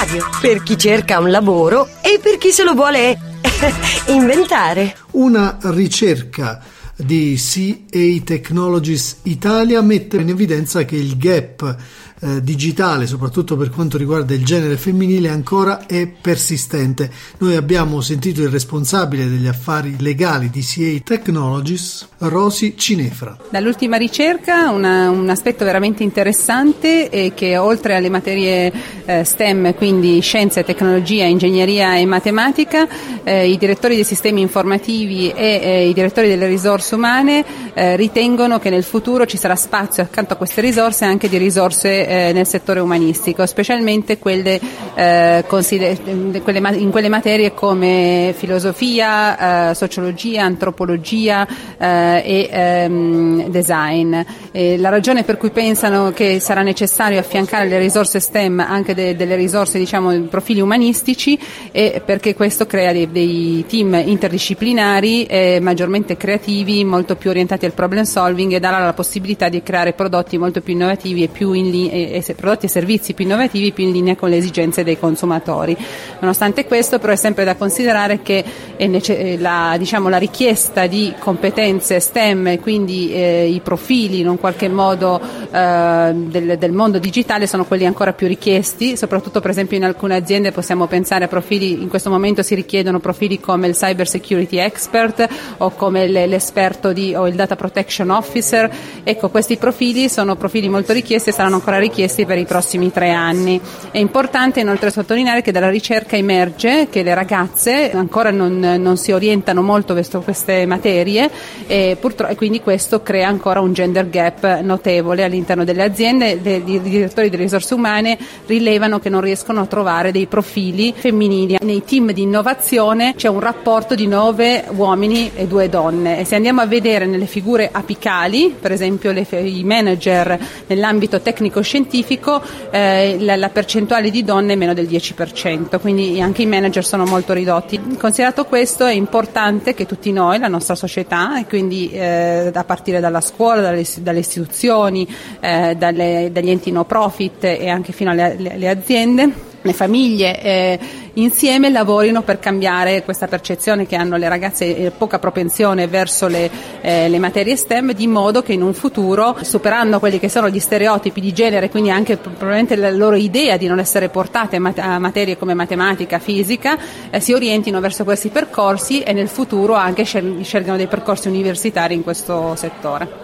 radio, per chi cerca un lavoro e per chi se lo vuole inventare. Una ricerca di CA Technologies Italia mette in evidenza che il gap eh, digitale, soprattutto per quanto riguarda il genere femminile, ancora è persistente. Noi abbiamo sentito il responsabile degli affari legali di CA Technologies, Rosi Cinefra. Dall'ultima ricerca una, un aspetto veramente interessante è che oltre alle materie eh, STEM, quindi scienze, tecnologia, ingegneria e matematica, eh, i direttori dei sistemi informativi e eh, i direttori delle risorse umane eh, ritengono che nel futuro ci sarà spazio accanto a queste risorse anche di risorse eh, nel settore umanistico, specialmente quelle, eh, in quelle materie come filosofia, sociologia, antropologia e ehm, design. la ragione per cui pensano che sarà necessario affiancare le risorse STEM anche de- delle risorse, diciamo, profili umanistici è perché questo crea dei, dei team interdisciplinari maggiormente creativi, molto più orientati al problem solving e darà la possibilità di creare prodotti molto più innovativi e più in linea e, e prodotti e servizi più innovativi più in linea con le esigenze dei consumatori. Nonostante questo però è sempre da considerare che nece- la, diciamo, la, richiesta di competenze STEM e quindi eh, i profili in un qualche modo eh, del, del, mondo digitale sono quelli ancora più richiesti, soprattutto per esempio in alcune aziende possiamo pensare a profili, in questo momento si richiedono profili come il cyber security expert o come l'esperto di, o il data protection officer, ecco questi profili sono profili molto richiesti e saranno ancora richiesti per i prossimi tre anni. È importante inoltre sottolineare che dalla ricerca emerge che le ragazze ancora non, non si orientano molto verso queste materie e, e, quindi questo crea ancora un gender gap notevole all'interno delle aziende. I direttori delle risorse umane rilevano che non riescono a trovare dei profili femminili. Nei team di innovazione c'è un rapporto di nove uomini e due donne e se andiamo a vedere nelle figure apicali, per esempio le, i manager nell'ambito tecnico-scientifico, scientifico eh, la, la, percentuale di donne è meno del 10%, quindi anche i manager sono molto ridotti. Considerato questo è importante che tutti noi, la nostra società, e quindi eh, a partire dalla scuola, dalle, dalle istituzioni, eh, dalle, dagli enti no profit e anche fino alle aziende, le famiglie eh, insieme lavorino per cambiare questa percezione che hanno le ragazze e poca propensione verso le, eh, le, materie STEM di modo che in un futuro superando quelli che sono gli stereotipi di genere quindi anche probabilmente la loro idea di non essere portate a materie come matematica, fisica eh, si orientino verso questi percorsi e nel futuro anche scelgano dei percorsi universitari in questo settore.